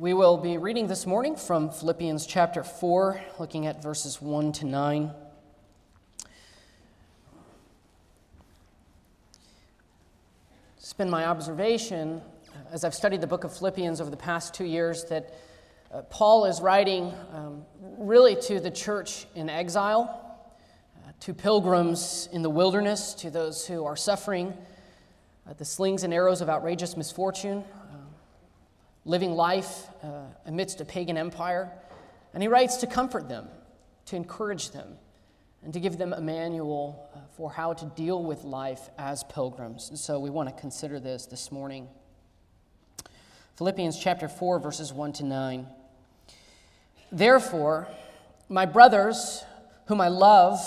We will be reading this morning from Philippians chapter 4, looking at verses 1 to 9. It's been my observation uh, as I've studied the book of Philippians over the past two years that uh, Paul is writing um, really to the church in exile, uh, to pilgrims in the wilderness, to those who are suffering uh, the slings and arrows of outrageous misfortune, living life uh, amidst a pagan empire. And he writes to comfort them, to encourage them, and to give them a manual uh, for how to deal with life as pilgrims. And so we want to consider this this morning. Philippians chapter 4, verses 1 to 9. Therefore, my brothers, whom I love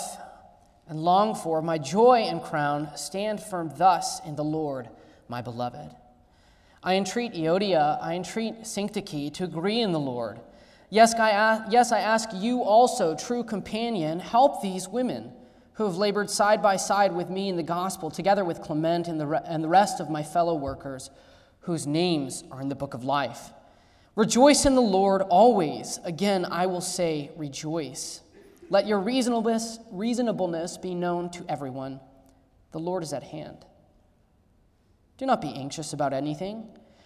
and long for, my joy and crown, stand firm thus in the Lord, my beloved. I entreat Euodia, I entreat Syntyche to agree in the Lord. Yes I, yes, I ask you also, true companion, help these women who have labored side by side with me in the gospel, together with Clement and the, re- and the rest of my fellow workers, whose names are in the book of life. Rejoice in the Lord always. Again, I will say, rejoice. Let your reasonableness, reasonableness be known to everyone. The Lord is at hand. Do not be anxious about anything,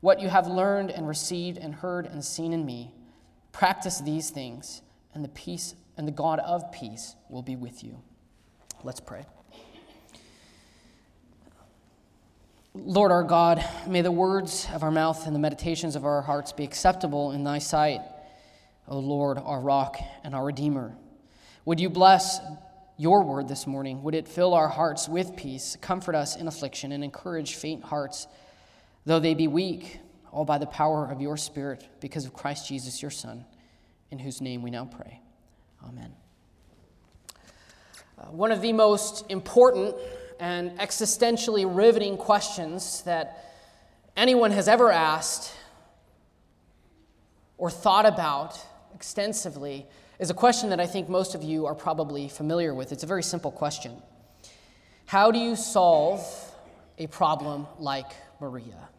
What you have learned and received and heard and seen in me, practice these things, and the peace and the God of peace will be with you. Let's pray. Lord our God, may the words of our mouth and the meditations of our hearts be acceptable in thy sight, O Lord, our rock and our redeemer. Would you bless your word this morning. Would it fill our hearts with peace, comfort us in affliction, and encourage faint hearts, though they be weak, all by the power of your Spirit, because of Christ Jesus, your Son, in whose name we now pray. Amen. Uh, one of the most important and existentially riveting questions that anyone has ever asked or thought about extensively is a question that I think most of you are probably familiar with. It's a very simple question How do you solve a problem like Maria?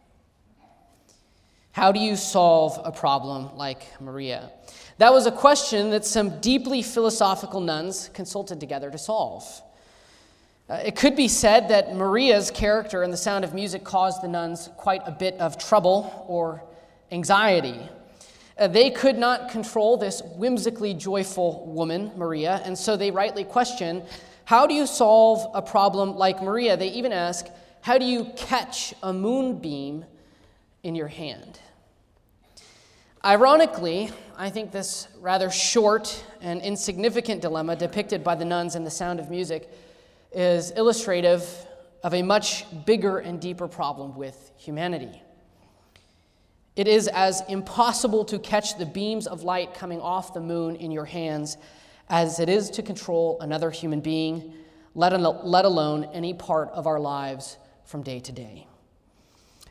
How do you solve a problem like Maria? That was a question that some deeply philosophical nuns consulted together to solve. Uh, it could be said that Maria's character in The Sound of Music caused the nuns quite a bit of trouble or anxiety. Uh, they could not control this whimsically joyful woman, Maria, and so they rightly question how do you solve a problem like Maria? They even ask, how do you catch a moonbeam in your hand? Ironically, I think this rather short and insignificant dilemma depicted by the nuns in The Sound of Music is illustrative of a much bigger and deeper problem with humanity. It is as impossible to catch the beams of light coming off the moon in your hands as it is to control another human being, let alone any part of our lives from day to day.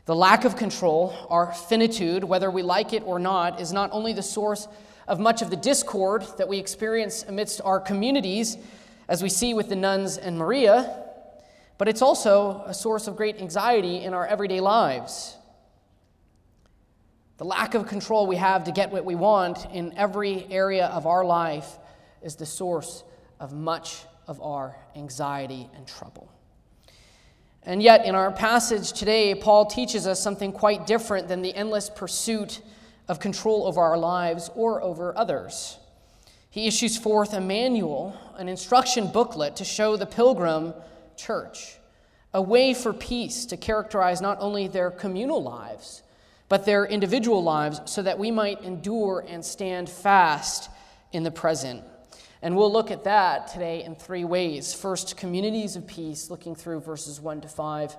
The lack of control, our finitude, whether we like it or not, is not only the source of much of the discord that we experience amidst our communities, as we see with the nuns and Maria, but it's also a source of great anxiety in our everyday lives. The lack of control we have to get what we want in every area of our life is the source of much of our anxiety and trouble. And yet, in our passage today, Paul teaches us something quite different than the endless pursuit of control over our lives or over others. He issues forth a manual, an instruction booklet to show the pilgrim church a way for peace to characterize not only their communal lives but their individual lives, so that we might endure and stand fast in the present. And we'll look at that today in three ways. First, communities of peace, looking through verses 1 to 5.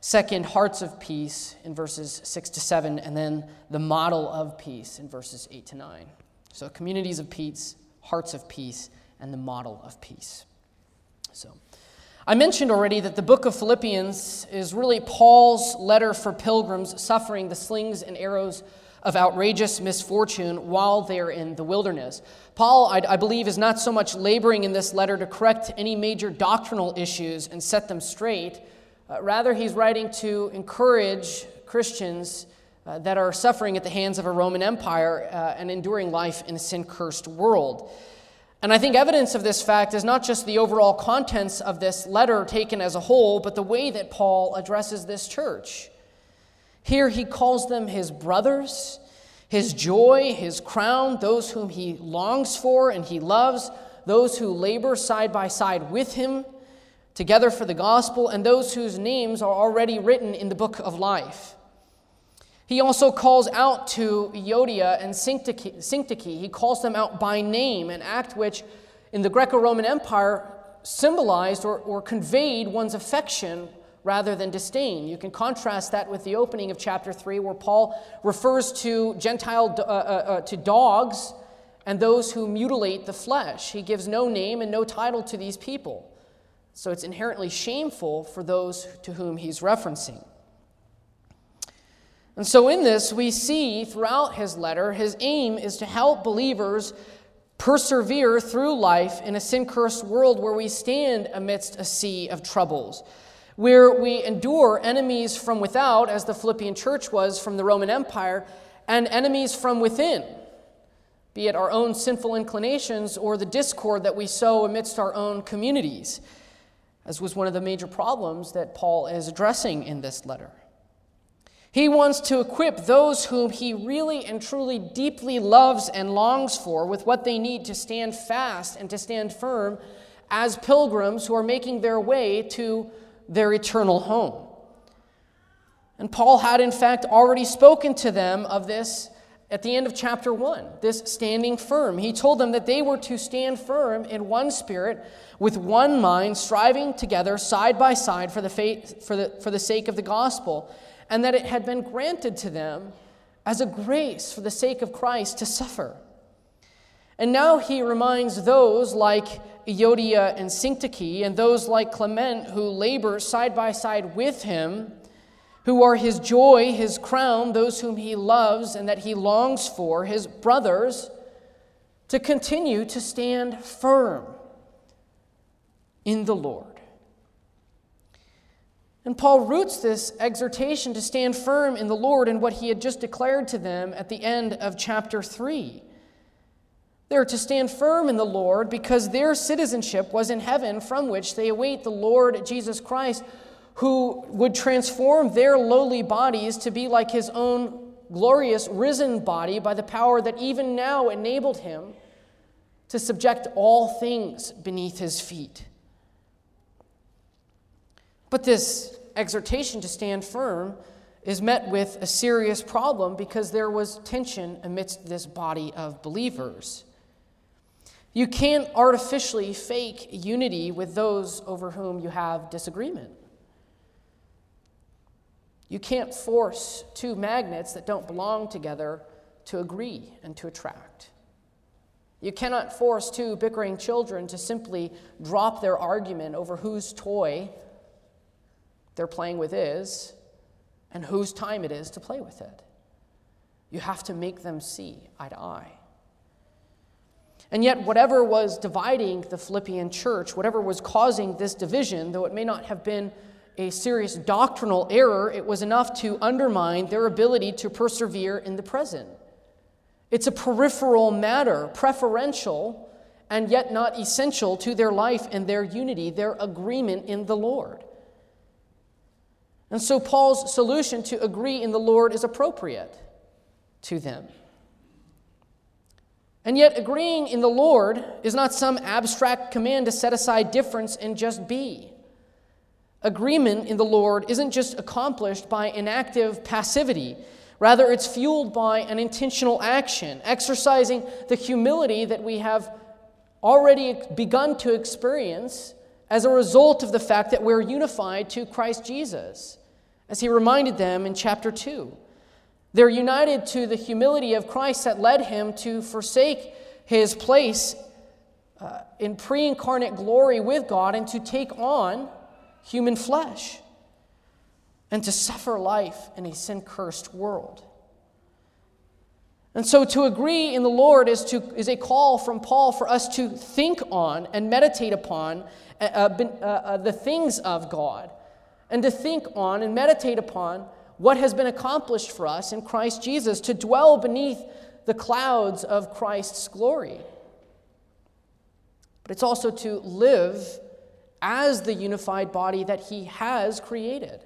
Second, hearts of peace in verses 6 to 7. And then the model of peace in verses 8 to 9. So, communities of peace, hearts of peace, and the model of peace. So, I mentioned already that the book of Philippians is really Paul's letter for pilgrims suffering the slings and arrows of outrageous misfortune while they're in the wilderness. Paul, I, I, believe, is not so much laboring in this letter to correct any major doctrinal issues and set them straight. Uh, rather, he's writing to encourage Christians uh, that are suffering at the hands of a Roman Empire uh, and enduring life in a sin cursed world. And I think evidence of this fact is not just the overall contents of this letter taken as a whole, but the way that Paul addresses this church. Here he calls them his brothers, his joy, his crown, those whom he longs for and he loves, those who labor side by side with him together for the gospel, and those whose names are already written in the book of life. He also calls out to Euodia and Syntyche. He calls them out by name, an act which in the Greco Roman Empire symbolized or, or conveyed one's affection rather than disdain. You can contrast that with the opening of chapter 3, where Paul refers to Gentile uh, uh, uh, to dogs and those who mutilate the flesh. He gives no name and no title to these people. So it's inherently shameful for those to whom he's referencing. And so, in this, we see throughout his letter, his aim is to help believers persevere through life in a sin cursed world where we stand amidst a sea of troubles where we endure enemies from without, as the Philippian church was from the Roman Empire, and enemies from within, be it our own sinful inclinations or the discord that we sow amidst our own communities, as was one of the major problems that Paul is addressing in this letter. He wants to equip those whom he really and truly deeply loves and longs for with what they need to stand fast and to stand firm as pilgrims who are making their way to their eternal home. And Paul had, in fact, already spoken to them of this at the end of chapter 1, this standing firm. He told them that they were to stand firm in one spirit, with one mind, striving together side by side for the, faith, for the, for the sake of the gospel, and that it had been granted to them as a grace for the sake of Christ to suffer. And now he reminds those like Euodia and Syntyche, and those like Clement who labor side by side with him, who are his joy, his crown, those whom he loves and that he longs for, his brothers, to continue to stand firm in the Lord. And Paul roots this exhortation to stand firm in the Lord in what he had just declared to them at the end of chapter 3. They're to stand firm in the Lord because their citizenship was in heaven, from which they await the Lord Jesus Christ, who would transform their lowly bodies to be like his own glorious risen body by the power that even now enabled him to subject all things beneath his feet. But this exhortation to stand firm is met with a serious problem because there was tension amidst this body of believers. You can't artificially fake unity with those over whom you have disagreement. You can't force two magnets that don't belong together to agree and to attract. You cannot force two bickering children to simply drop their argument over whose toy they're playing with is and whose time it is to play with it. You have to make them see eye to eye. And yet, whatever was dividing the Philippian church, whatever was causing this division, though it may not have been a serious doctrinal error, it was enough to undermine their ability to persevere in the present. It's a peripheral matter, preferential, and yet not essential to their life and their unity, their agreement in the Lord. And so, Paul's solution to agree in the Lord is appropriate to them. And yet, agreeing in the Lord is not some abstract command to set aside difference and just be. Agreement in the Lord isn't just accomplished by inactive passivity. Rather, it's fueled by an intentional action, exercising the humility that we have already begun to experience as a result of the fact that we're unified to Christ Jesus, as he reminded them in chapter 2. They're united to the humility of Christ that led him to forsake his place uh, in pre incarnate glory with God and to take on human flesh and to suffer life in a sin cursed world. And so to agree in the Lord is, to, is a call from Paul for us to think on and meditate upon uh, uh, uh, the things of God, and to think on and meditate upon what has been accomplished for us in Christ Jesus, to dwell beneath the clouds of Christ's glory. But it's also to live as the unified body that he has created.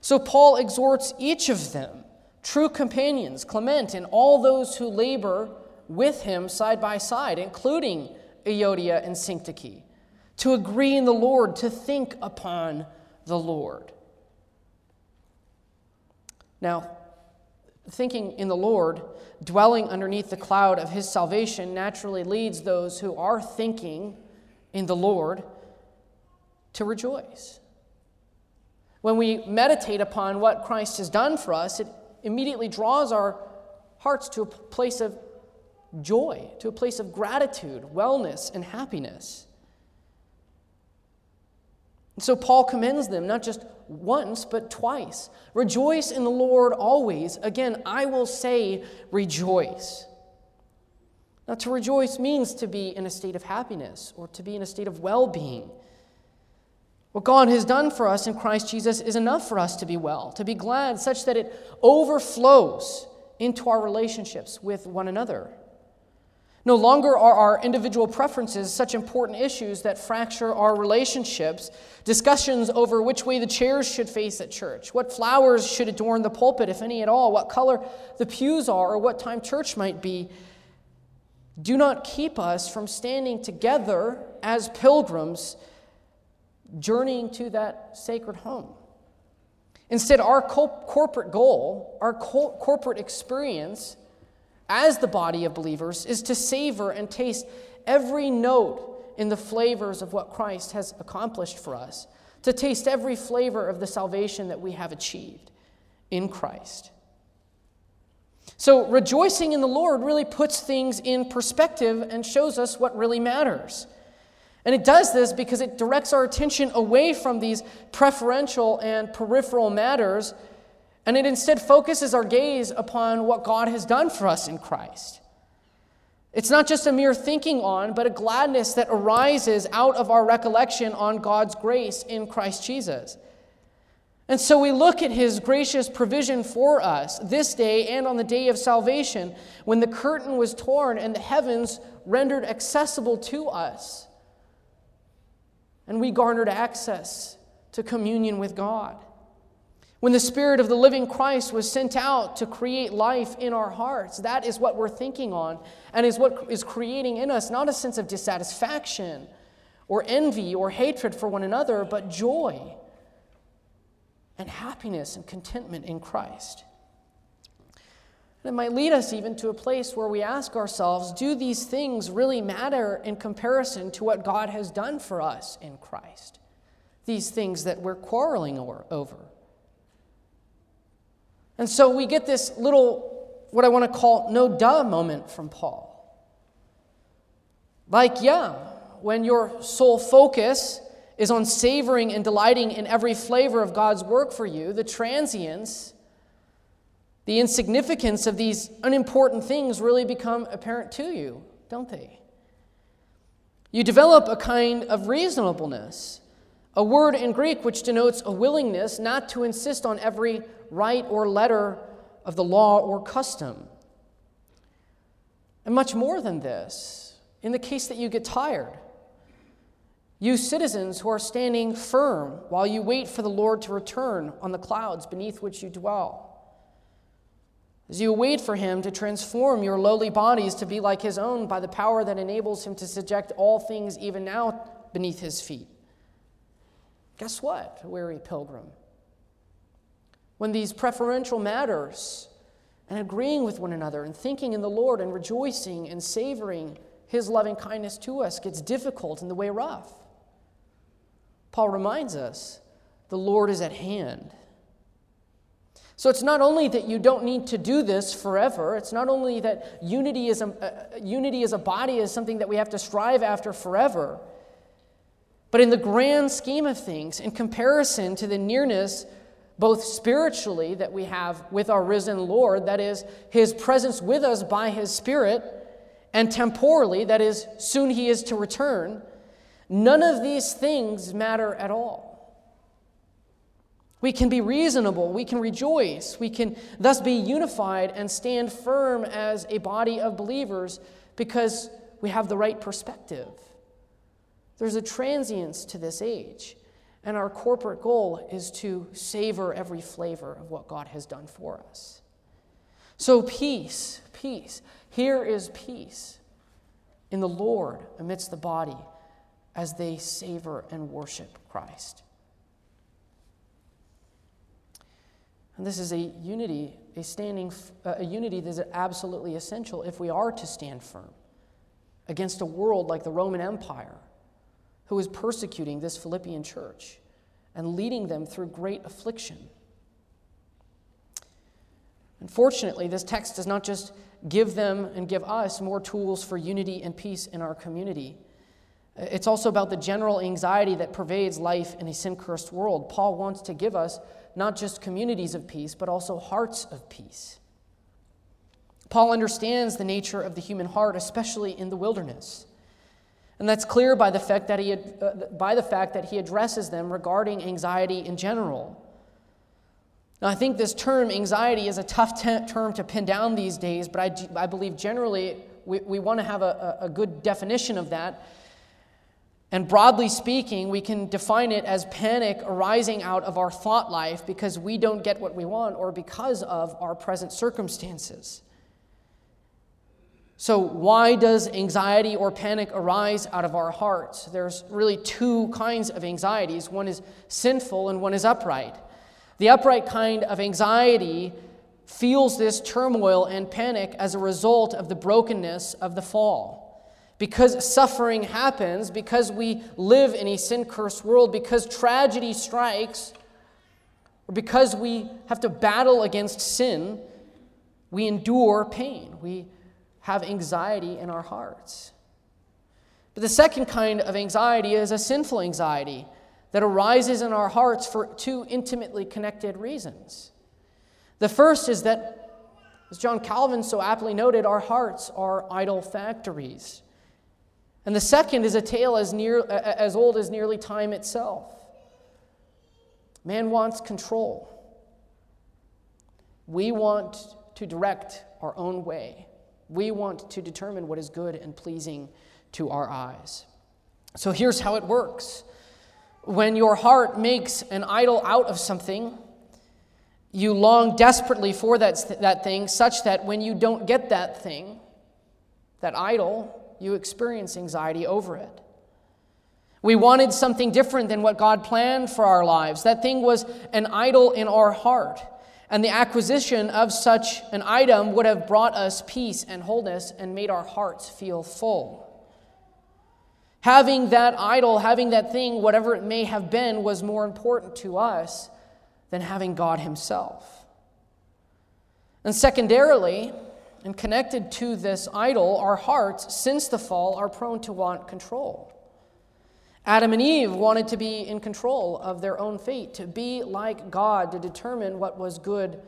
So Paul exhorts each of them true companions, Clement, and all those who labor with him side by side, including Euodia and Syntyche, to agree in the Lord, to think upon the Lord. Now, thinking in the Lord, dwelling underneath the cloud of his salvation, naturally leads those who are thinking in the Lord to rejoice. When we meditate upon what Christ has done for us, it immediately draws our hearts to a place of joy, to a place of gratitude, wellness, and happiness. And so Paul commends them not just once, but twice. Rejoice in the Lord always. Again, I will say, rejoice. Now, to rejoice means to be in a state of happiness or to be in a state of well being. What God has done for us in Christ Jesus is enough for us to be well, to be glad, such that it overflows into our relationships with one another. No longer are our individual preferences such important issues that fracture our relationships. Discussions over which way the chairs should face at church, what flowers should adorn the pulpit, if any at all, what color the pews are, or what time church might be, do not keep us from standing together as pilgrims journeying to that sacred home. Instead, our corporate goal, our corporate experience as the body of believers is to savor and taste every note in the flavors of what Christ has accomplished for us, to taste every flavor of the salvation that we have achieved in Christ. So, rejoicing in the Lord really puts things in perspective and shows us what really matters. And it does this because it directs our attention away from these preferential and peripheral matters, and it instead focuses our gaze upon what God has done for us in Christ. It's not just a mere thinking on, but a gladness that arises out of our recollection on God's grace in Christ Jesus. And so we look at his gracious provision for us this day and on the day of salvation when the curtain was torn and the heavens rendered accessible to us and we garnered access to communion with God. When the Spirit of the living Christ was sent out to create life in our hearts, that is what we're thinking on and is what is creating in us not a sense of dissatisfaction or envy or hatred for one another, but joy and happiness and contentment in Christ. And it might lead us even to a place where we ask ourselves do these things really matter in comparison to what God has done for us in Christ? These things that we're quarreling over. And so we get this little, what I want to call no duh moment from Paul. Like, yeah, when your sole focus is on savoring and delighting in every flavor of God's work for you, the transience the insignificance of these unimportant things really become apparent to you, don't they? You develop a kind of reasonableness, a word in Greek which denotes a willingness not to insist on every right or letter of the law or custom. And much more than this, in the case that you get tired, you citizens who are standing firm while you wait for the Lord to return on the clouds beneath which you dwell as you wait for him to transform your lowly bodies to be like his own by the power that enables him to subject all things even now beneath his feet. Guess what, weary pilgrim? When these preferential matters and agreeing with one another and thinking in the Lord and rejoicing and savoring his loving kindness to us gets difficult and the way rough, Paul reminds us the Lord is at hand. So it's not only that you don't need to do this forever, it's not only that unity as a, uh, unity as a body is something that we have to strive after forever, but in the grand scheme of things, in comparison to the nearness, both spiritually, that we have with our risen Lord, that is, his presence with us by his Spirit, and temporally, that is, soon he is to return, none of these things matter at all. We can be reasonable, we can rejoice, we can thus be unified and stand firm as a body of believers because we have the right perspective. There's a transience to this age, and our corporate goal is to savor every flavor of what God has done for us. So, peace, peace. Here is peace in the Lord amidst the body as they savor and worship Christ. And this is a unity, a standing, uh, a unity that is absolutely essential if we are to stand firm against a world like the Roman Empire, who is persecuting this Philippian church and leading them through great affliction. Unfortunately, this text does not just give them and give us more tools for unity and peace in our community. It's also about the general anxiety that pervades life in a sin cursed world. Paul wants to give us not just communities of peace, but also hearts of peace. Paul understands the nature of the human heart, especially in the wilderness. And that's clear by the fact that he, uh, by the fact that he addresses them regarding anxiety in general. Now, I think this term, anxiety, is a tough te- term to pin down these days, but I, I believe generally we, we want to have a, a good definition of that. And broadly speaking, we can define it as panic arising out of our thought life because we don't get what we want or because of our present circumstances. So, why does anxiety or panic arise out of our hearts? There's really two kinds of anxieties one is sinful and one is upright. The upright kind of anxiety feels this turmoil and panic as a result of the brokenness of the fall. Because suffering happens, because we live in a sin cursed world, because tragedy strikes, or because we have to battle against sin, we endure pain. We have anxiety in our hearts. But the second kind of anxiety is a sinful anxiety that arises in our hearts for two intimately connected reasons. The first is that, as John Calvin so aptly noted, our hearts are idol factories. And the second is a tale as, near, as old as nearly time itself. Man wants control. We want to direct our own way. We want to determine what is good and pleasing to our eyes. So here's how it works when your heart makes an idol out of something, you long desperately for that, that thing, such that when you don't get that thing, that idol, you experience anxiety over it. We wanted something different than what God planned for our lives. That thing was an idol in our heart. And the acquisition of such an item would have brought us peace and wholeness and made our hearts feel full. Having that idol, having that thing, whatever it may have been, was more important to us than having God Himself. And secondarily, and connected to this idol, our hearts, since the fall, are prone to want control. Adam and Eve wanted to be in control of their own fate, to be like God, to determine what was good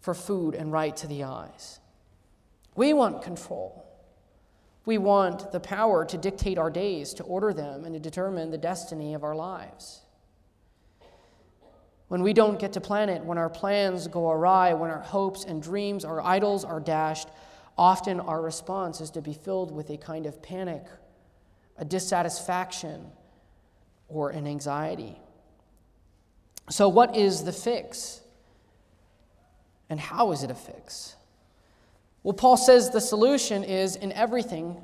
for food and right to the eyes. We want control. We want the power to dictate our days, to order them, and to determine the destiny of our lives. When we don't get to plan it, when our plans go awry, when our hopes and dreams, our idols are dashed, often our response is to be filled with a kind of panic, a dissatisfaction, or an anxiety. So, what is the fix? And how is it a fix? Well, Paul says the solution is in everything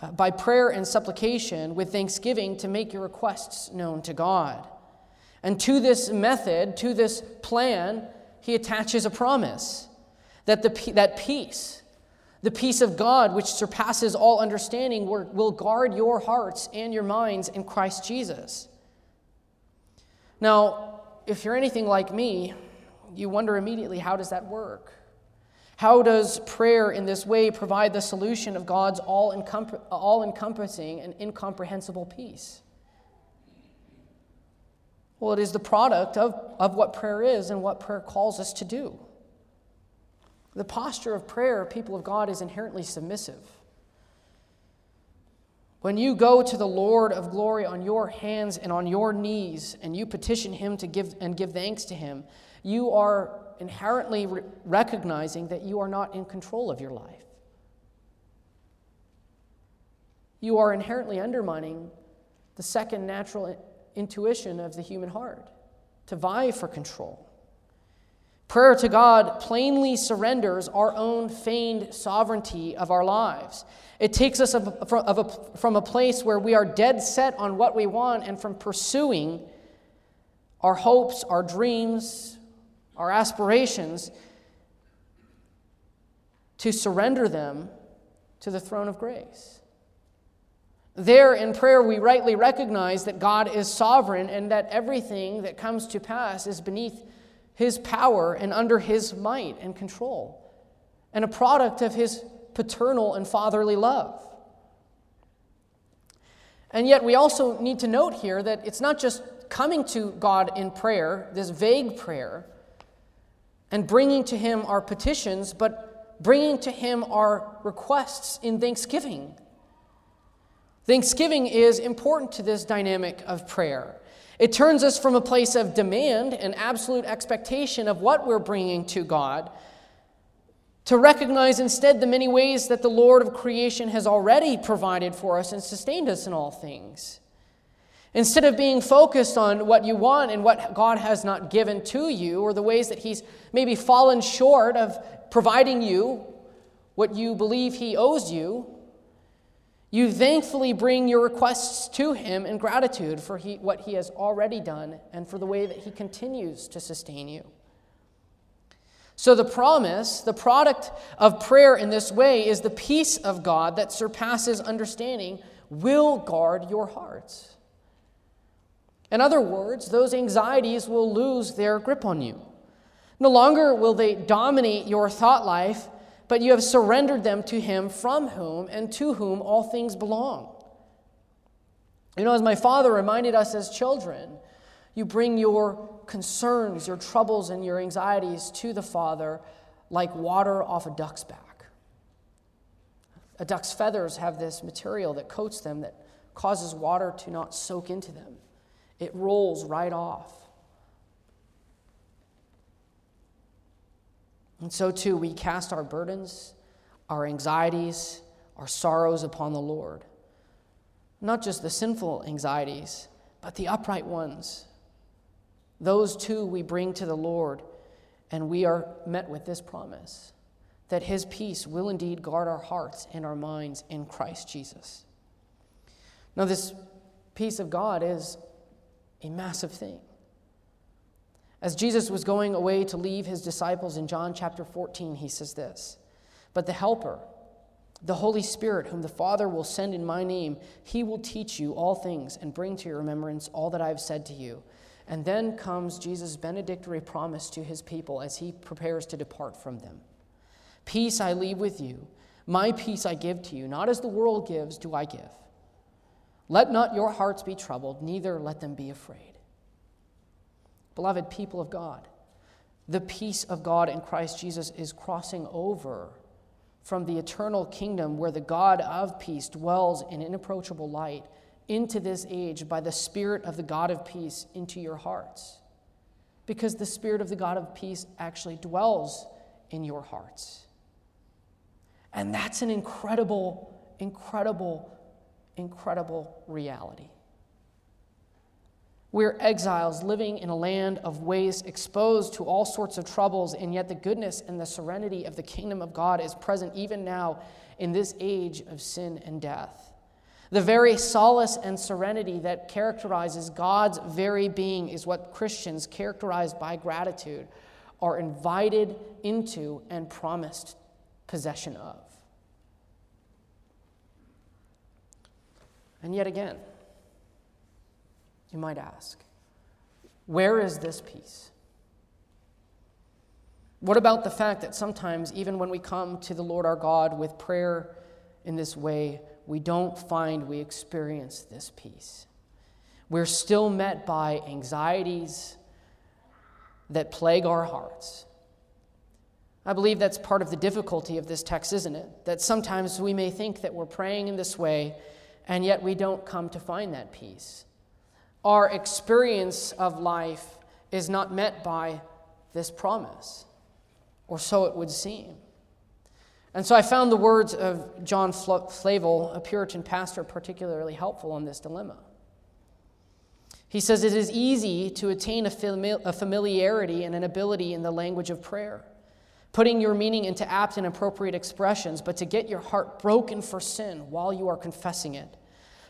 uh, by prayer and supplication with thanksgiving to make your requests known to God. And to this method, to this plan, he attaches a promise that, the, that peace, the peace of God, which surpasses all understanding, will guard your hearts and your minds in Christ Jesus. Now, if you're anything like me, you wonder immediately how does that work? How does prayer in this way provide the solution of God's all encompassing and incomprehensible peace? Well, it is the product of, of what prayer is and what prayer calls us to do. The posture of prayer, people of God, is inherently submissive. When you go to the Lord of glory on your hands and on your knees and you petition him to give and give thanks to him, you are inherently re- recognizing that you are not in control of your life. You are inherently undermining the second natural intuition of the human heart to vie for control. Prayer to God plainly surrenders our own feigned sovereignty of our lives. It takes us from a place where we are dead set on what we want and from pursuing our hopes, our dreams, our aspirations to surrender them to the throne of grace. There in prayer, we rightly recognize that God is sovereign and that everything that comes to pass is beneath his power and under his might and control, and a product of his paternal and fatherly love. And yet, we also need to note here that it's not just coming to God in prayer, this vague prayer, and bringing to Him our petitions, but bringing to Him our requests in thanksgiving. Thanksgiving is important to this dynamic of prayer. It turns us from a place of demand and absolute expectation of what we're bringing to God to recognize instead the many ways that the Lord of creation has already provided for us and sustained us in all things. Instead of being focused on what you want and what God has not given to you, or the ways that He's maybe fallen short of providing you what you believe He owes you, you thankfully bring your requests to Him in gratitude for he, what He has already done and for the way that He continues to sustain you. So, the promise, the product of prayer in this way, is the peace of God that surpasses understanding will guard your hearts. In other words, those anxieties will lose their grip on you. No longer will they dominate your thought life, but you have surrendered them to Him from whom and to whom all things belong. You know, as my father reminded us as children, you bring your concerns, your troubles, and your anxieties to the Father like water off a duck's back. A duck's feathers have this material that coats them that causes water to not soak into them. It rolls right off. And so, too, we cast our burdens, our anxieties, our sorrows upon the Lord. Not just the sinful anxieties, but the upright ones. Those, too, we bring to the Lord, and we are met with this promise that His peace will indeed guard our hearts and our minds in Christ Jesus. Now, this peace of God is a massive thing. As Jesus was going away to leave his disciples in John chapter 14, he says this But the Helper, the Holy Spirit, whom the Father will send in my name, he will teach you all things and bring to your remembrance all that I have said to you. And then comes Jesus' benedictory promise to his people as he prepares to depart from them Peace I leave with you, my peace I give to you, not as the world gives, do I give. Let not your hearts be troubled, neither let them be afraid. Beloved people of God, the peace of God in Christ Jesus is crossing over from the eternal kingdom where the God of peace dwells in inapproachable light into this age by the Spirit of the God of peace into your hearts. Because the Spirit of the God of peace actually dwells in your hearts. And that's an incredible, incredible incredible reality. We're exiles living in a land of waste, exposed to all sorts of troubles, and yet the goodness and the serenity of the kingdom of God is present even now in this age of sin and death. The very solace and serenity that characterizes God's very being is what Christians, characterized by gratitude, are invited into and promised possession of. And yet again, you might ask, where is this peace? What about the fact that sometimes, even when we come to the Lord our God with prayer in this way, we don't find we experience this peace? We're still met by anxieties that plague our hearts. I believe that's part of the difficulty of this text, isn't it? That sometimes we may think that we're praying in this way, and yet we don't come to find that peace. Our experience of life is not met by this promise or so it would seem. And so I found the words of John Flavel, a Puritan pastor, particularly helpful on this dilemma. He says it is easy to attain a, familiarity and an ability in the language of prayer, putting your meaning into apt and appropriate expressions, but to get your heart broken for sin while you are confessing it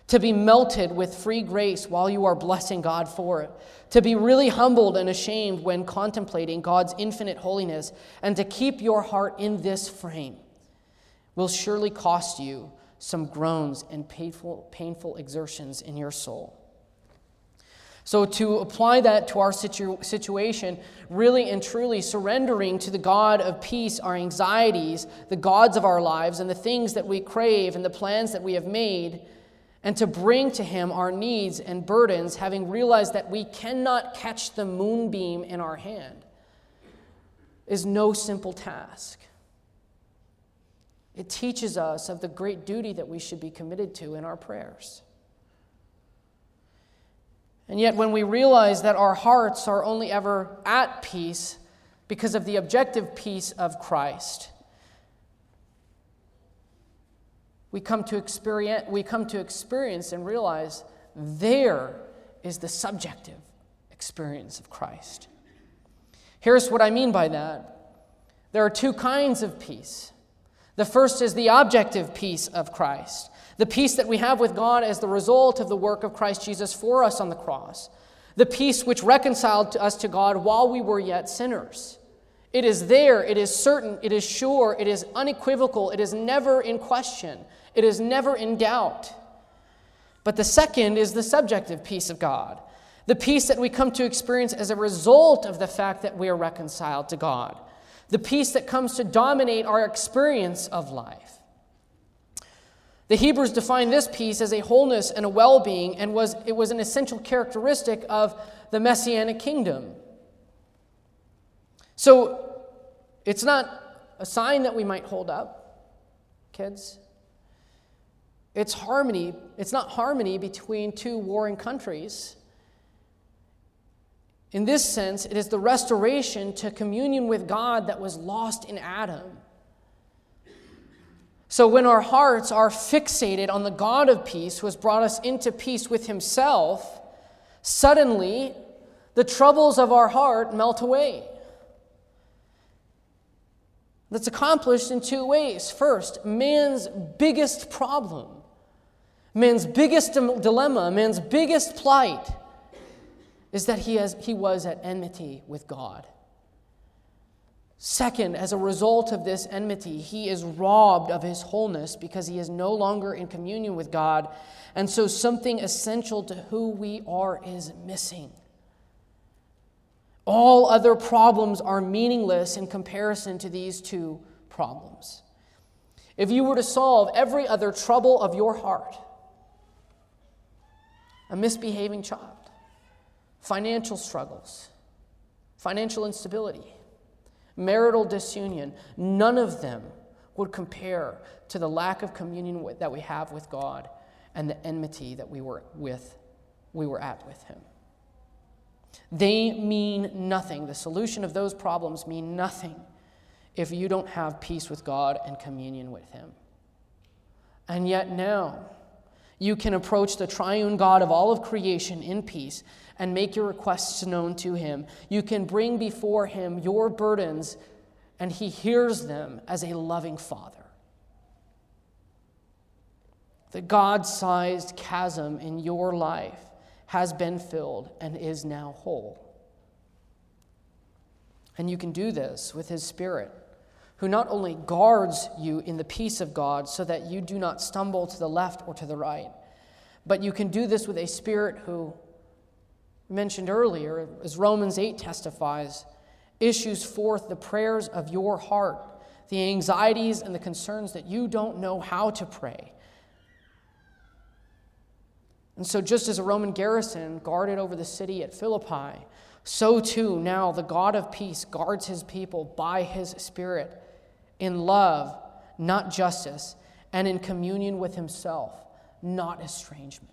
to be melted with free grace while you are blessing God for it, to be really humbled and ashamed when contemplating God's infinite holiness, and to keep your heart in this frame will surely cost you some groans and painful, painful exertions in your soul. So, to apply that to our situ- situation, really and truly surrendering to the God of peace our anxieties, the gods of our lives, and the things that we crave and the plans that we have made and to bring to Him our needs and burdens, having realized that we cannot catch the moonbeam in our hand, is no simple task. It teaches us of the great duty that we should be committed to in our prayers. And yet, when we realize that our hearts are only ever at peace because of the objective peace of Christ, we come to experience, we come to experience and realize there is the subjective experience of Christ. Here's what I mean by that there are two kinds of peace. The first is the objective peace of Christ, the peace that we have with God as the result of the work of Christ Jesus for us on the cross, the peace which reconciled us to God while we were yet sinners. It is there, it is certain, it is sure, it is unequivocal, it is never in question. It is never in doubt. But the second is the subjective peace of God, the peace that we come to experience as a result of the fact that we are reconciled to God, the peace that comes to dominate our experience of life. The Hebrews define this peace as a wholeness and a well being, and was, it was an essential characteristic of the Messianic kingdom. So it's not a sign that we might hold up, kids. It's harmony. It's not harmony between two warring countries. In this sense, it is the restoration to communion with God that was lost in Adam. So, when our hearts are fixated on the God of peace who has brought us into peace with himself, suddenly the troubles of our heart melt away. That's accomplished in two ways. First, man's biggest problem Man's biggest dilemma, man's biggest plight is that he, has, he was at enmity with God. Second, as a result of this enmity, he is robbed of his wholeness because he is no longer in communion with God. And so something essential to who we are is missing. All other problems are meaningless in comparison to these two problems. If you were to solve every other trouble of your heart, a misbehaving child, financial struggles, financial instability, marital disunion, none of them would compare to the lack of communion that we have with God and the enmity that we were with we were at with him. They mean nothing. The solution of those problems mean nothing if you don't have peace with God and communion with him. And yet now you can approach the triune God of all of creation in peace and make your requests known to him. You can bring before him your burdens, and he hears them as a loving father. The God sized chasm in your life has been filled and is now whole. And you can do this with his spirit who not only guards you in the peace of God so that you do not stumble to the left or to the right, but you can do this with a spirit who, mentioned earlier, as Romans 8 testifies, issues forth the prayers of your heart, the anxieties and the concerns that you don't know how to pray. And so, just as a Roman garrison guarded over the city at Philippi, so too now the God of peace guards his people by his Spirit in love, not justice, and in communion with himself, not estrangement.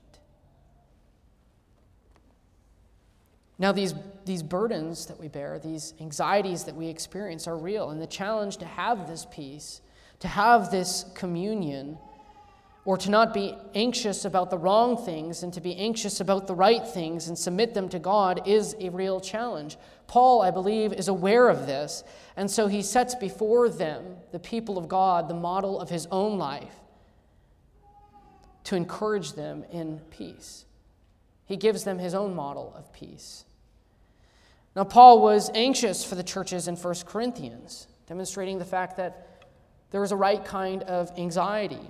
Now, these, these burdens that we bear, these anxieties that we experience are real, and the challenge to have this peace, to have this communion, or to not be anxious about the wrong things and to be anxious about the right things and submit them to God is a real challenge. Paul, I believe, is aware of this, and so he sets before them, the people of God, the model of his own life to encourage them in peace. He gives them his own model of peace. Now, Paul was anxious for the churches in 1 Corinthians, demonstrating the fact that there was a right kind of anxiety.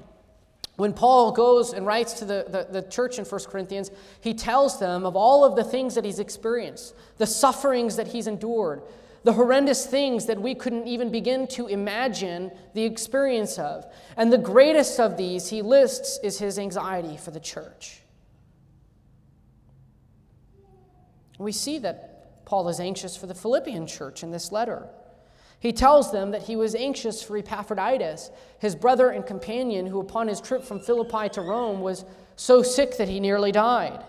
When Paul goes and writes to the, the, the, church in 1 Corinthians, he tells them of all of the things that he's experienced, the sufferings that he's endured, the horrendous things that we couldn't even begin to imagine the experience of. And the greatest of these he lists is his anxiety for the church. We see that Paul is anxious for the Philippian church in this letter. He tells them that he was anxious for Epaphroditus, his brother and companion, who upon his trip from Philippi to Rome was so sick that he nearly died.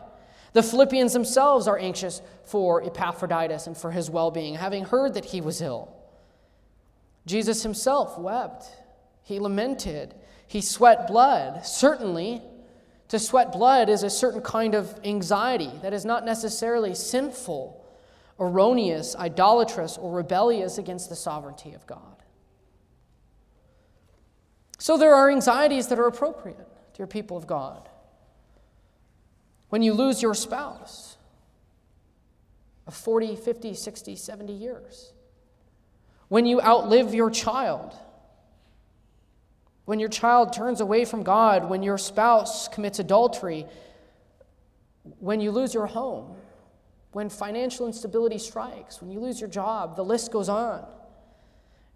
The Philippians themselves are anxious for Epaphroditus and for his well being, having heard that he was ill. Jesus himself wept. He lamented. He sweat blood. Certainly, to sweat blood is a certain kind of anxiety that is not necessarily sinful erroneous, idolatrous, or rebellious against the sovereignty of God. So there are anxieties that are appropriate, dear people of God. When you lose your spouse of 40, 50, 60, 70 years, when you outlive your child, when your child turns away from God, when your spouse commits adultery, when you lose your home, when financial instability strikes, when you lose your job, the list goes on.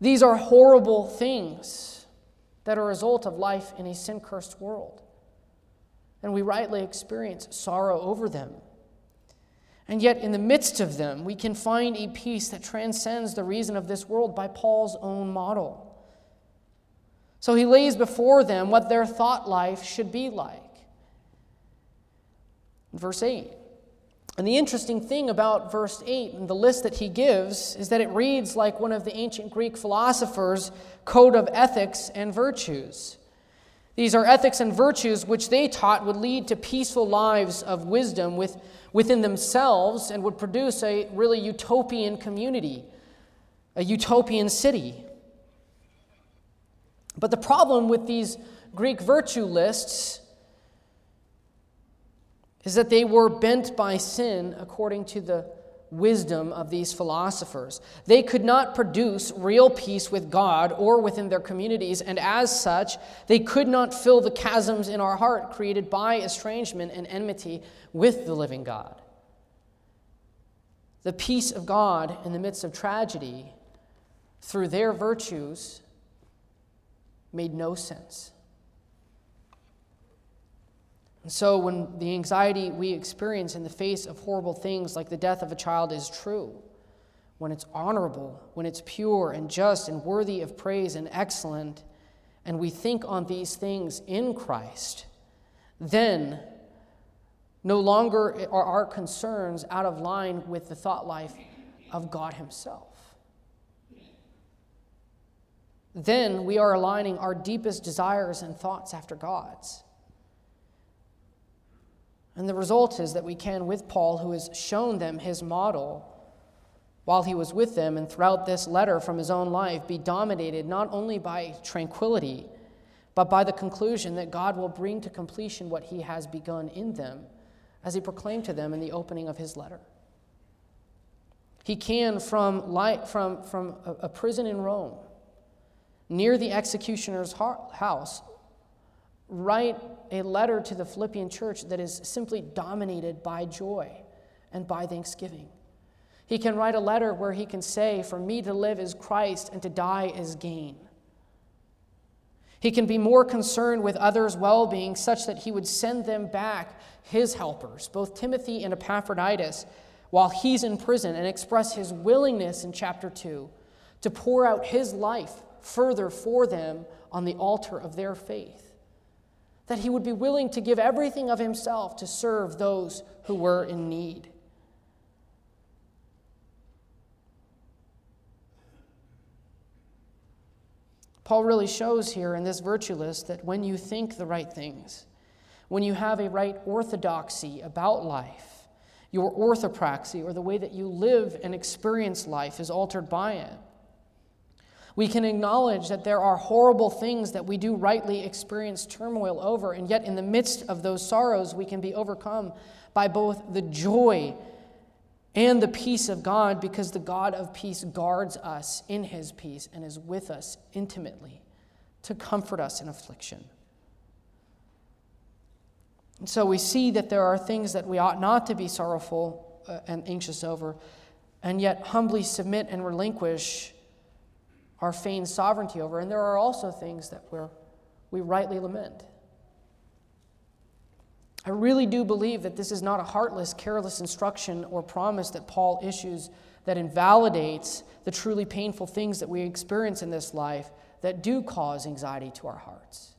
These are horrible things that are a result of life in a sin cursed world. And we rightly experience sorrow over them. And yet, in the midst of them, we can find a peace that transcends the reason of this world by Paul's own model. So he lays before them what their thought life should be like. Verse 8 and the interesting thing about verse 8 and the list that he gives is that it reads like one of the ancient Greek philosophers' code of ethics and virtues. These are ethics and virtues which they taught would lead to peaceful lives of wisdom with, within themselves and would produce a really utopian community, a utopian city. But the problem with these Greek virtue lists is that they were bent by sin according to the wisdom of these philosophers. They could not produce real peace with God or within their communities, and as such, they could not fill the chasms in our heart created by estrangement and enmity with the living God. The peace of God in the midst of tragedy through their virtues made no sense. And so, when the anxiety we experience in the face of horrible things like the death of a child is true, when it's honorable, when it's pure and just and worthy of praise and excellent, and we think on these things in Christ, then no longer are our concerns out of line with the thought life of God Himself. Then we are aligning our deepest desires and thoughts after God's. And the result is that we can, with Paul, who has shown them his model while he was with them and throughout this letter from his own life, be dominated not only by tranquility, but by the conclusion that God will bring to completion what he has begun in them, as he proclaimed to them in the opening of his letter. He can, from, light, from, from a prison in Rome, near the executioner's house, write a letter to the Philippian church that is simply dominated by joy and by thanksgiving. He can write a letter where he can say, For me to live is Christ and to die is gain. He can be more concerned with others' well being, such that he would send them back his helpers, both Timothy and Epaphroditus, while he's in prison, and express his willingness in chapter 2 to pour out his life further for them on the altar of their faith. That he would be willing to give everything of himself to serve those who were in need. Paul really shows here in this virtue list that when you think the right things, when you have a right orthodoxy about life, your orthopraxy, or the way that you live and experience life, is altered by it. We can acknowledge that there are horrible things that we do rightly experience turmoil over, and yet in the midst of those sorrows, we can be overcome by both the joy and the peace of God because the God of peace guards us in his peace and is with us intimately to comfort us in affliction. And so we see that there are things that we ought not to be sorrowful uh, and anxious over, and yet humbly submit and relinquish our feigned sovereignty over. And there are also things that we're, we rightly lament. I really do believe that this is not a heartless, careless instruction or promise that Paul issues that invalidates the truly painful things that we experience in this life that do cause anxiety to our hearts.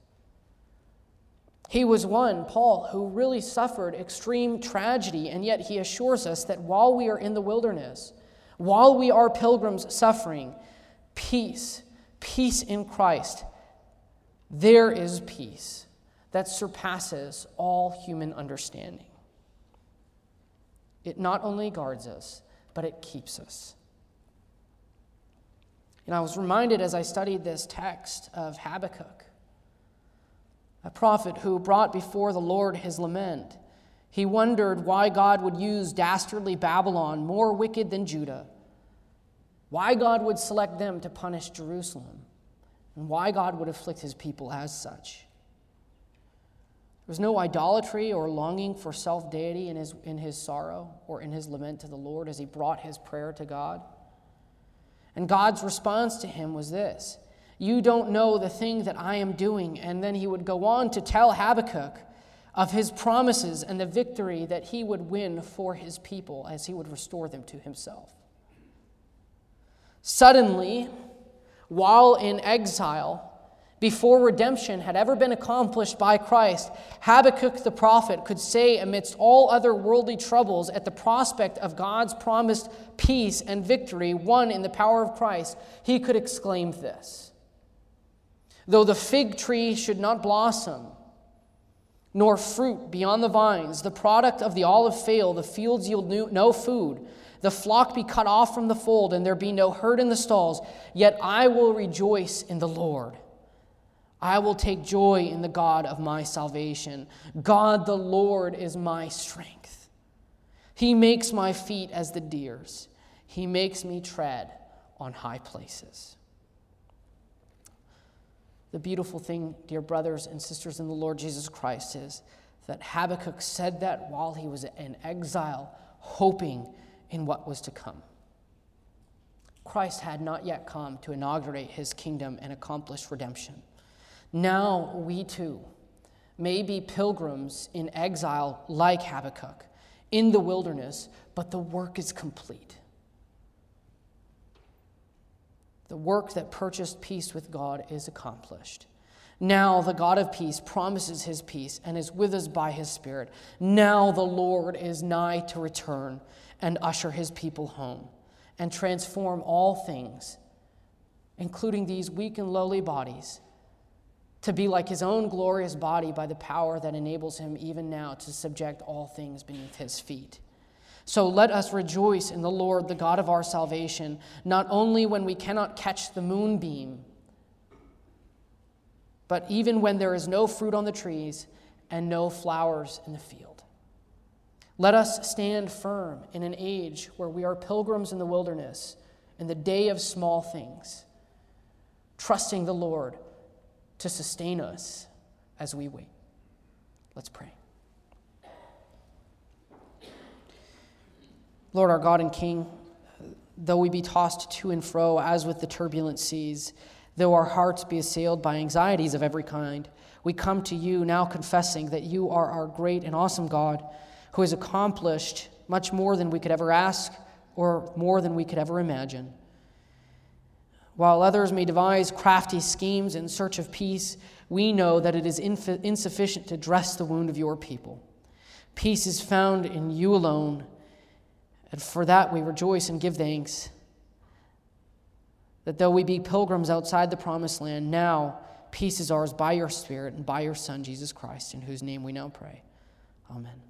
He was one, Paul, who really suffered extreme tragedy, and yet he assures us that while we are in the wilderness, while we are pilgrims suffering, peace, peace in Christ, there is peace that surpasses all human understanding. It not only guards us, but it keeps us. And I was reminded as I studied this text of Habakkuk, a prophet who brought before the Lord his lament. He wondered why God would use dastardly Babylon, more wicked than Judah, why God would select them to punish Jerusalem, and why God would afflict his people as such. There was no idolatry or longing for self deity in his, in his sorrow or in his lament to the Lord as he brought his prayer to God. And God's response to him was this You don't know the thing that I am doing. And then he would go on to tell Habakkuk of his promises and the victory that he would win for his people as he would restore them to himself. Suddenly, while in exile, before redemption had ever been accomplished by Christ, Habakkuk the prophet could say, amidst all other worldly troubles, at the prospect of God's promised peace and victory won in the power of Christ, he could exclaim this Though the fig tree should not blossom, nor fruit beyond the vines, the product of the olive fail, the fields yield no food, the flock be cut off from the fold, and there be no herd in the stalls, yet I will rejoice in the Lord. I will take joy in the God of my salvation. God the Lord is my strength. He makes my feet as the deer's, He makes me tread on high places. The beautiful thing, dear brothers and sisters in the Lord Jesus Christ, is that Habakkuk said that while he was in exile, hoping in what was to come. Christ had not yet come to inaugurate his kingdom and accomplish redemption. Now we too may be pilgrims in exile like Habakkuk in the wilderness, but the work is complete. The work that purchased peace with God is accomplished. Now the God of peace promises his peace and is with us by his Spirit. Now the Lord is nigh to return and usher his people home and transform all things, including these weak and lowly bodies to be like his own glorious body by the power that enables him even now to subject all things beneath his feet. So let us rejoice in the Lord, the God of our salvation, not only when we cannot catch the moonbeam, but even when there is no fruit on the trees and no flowers in the field. Let us stand firm in an age where we are pilgrims in the wilderness, in the day of small things, trusting the Lord to sustain us as we wait. Let's pray. Lord, our God and King, though we be tossed to and fro as with the turbulent seas, though our hearts be assailed by anxieties of every kind, we come to you now confessing that you are our great and awesome God who has accomplished much more than we could ever ask or more than we could ever imagine. While others may devise crafty schemes in search of peace, we know that it is inf- insufficient to dress the wound of your people. Peace is found in you alone, and for that we rejoice and give thanks. That though we be pilgrims outside the promised land, now peace is ours by your Spirit and by your Son, Jesus Christ, in whose name we now pray. Amen.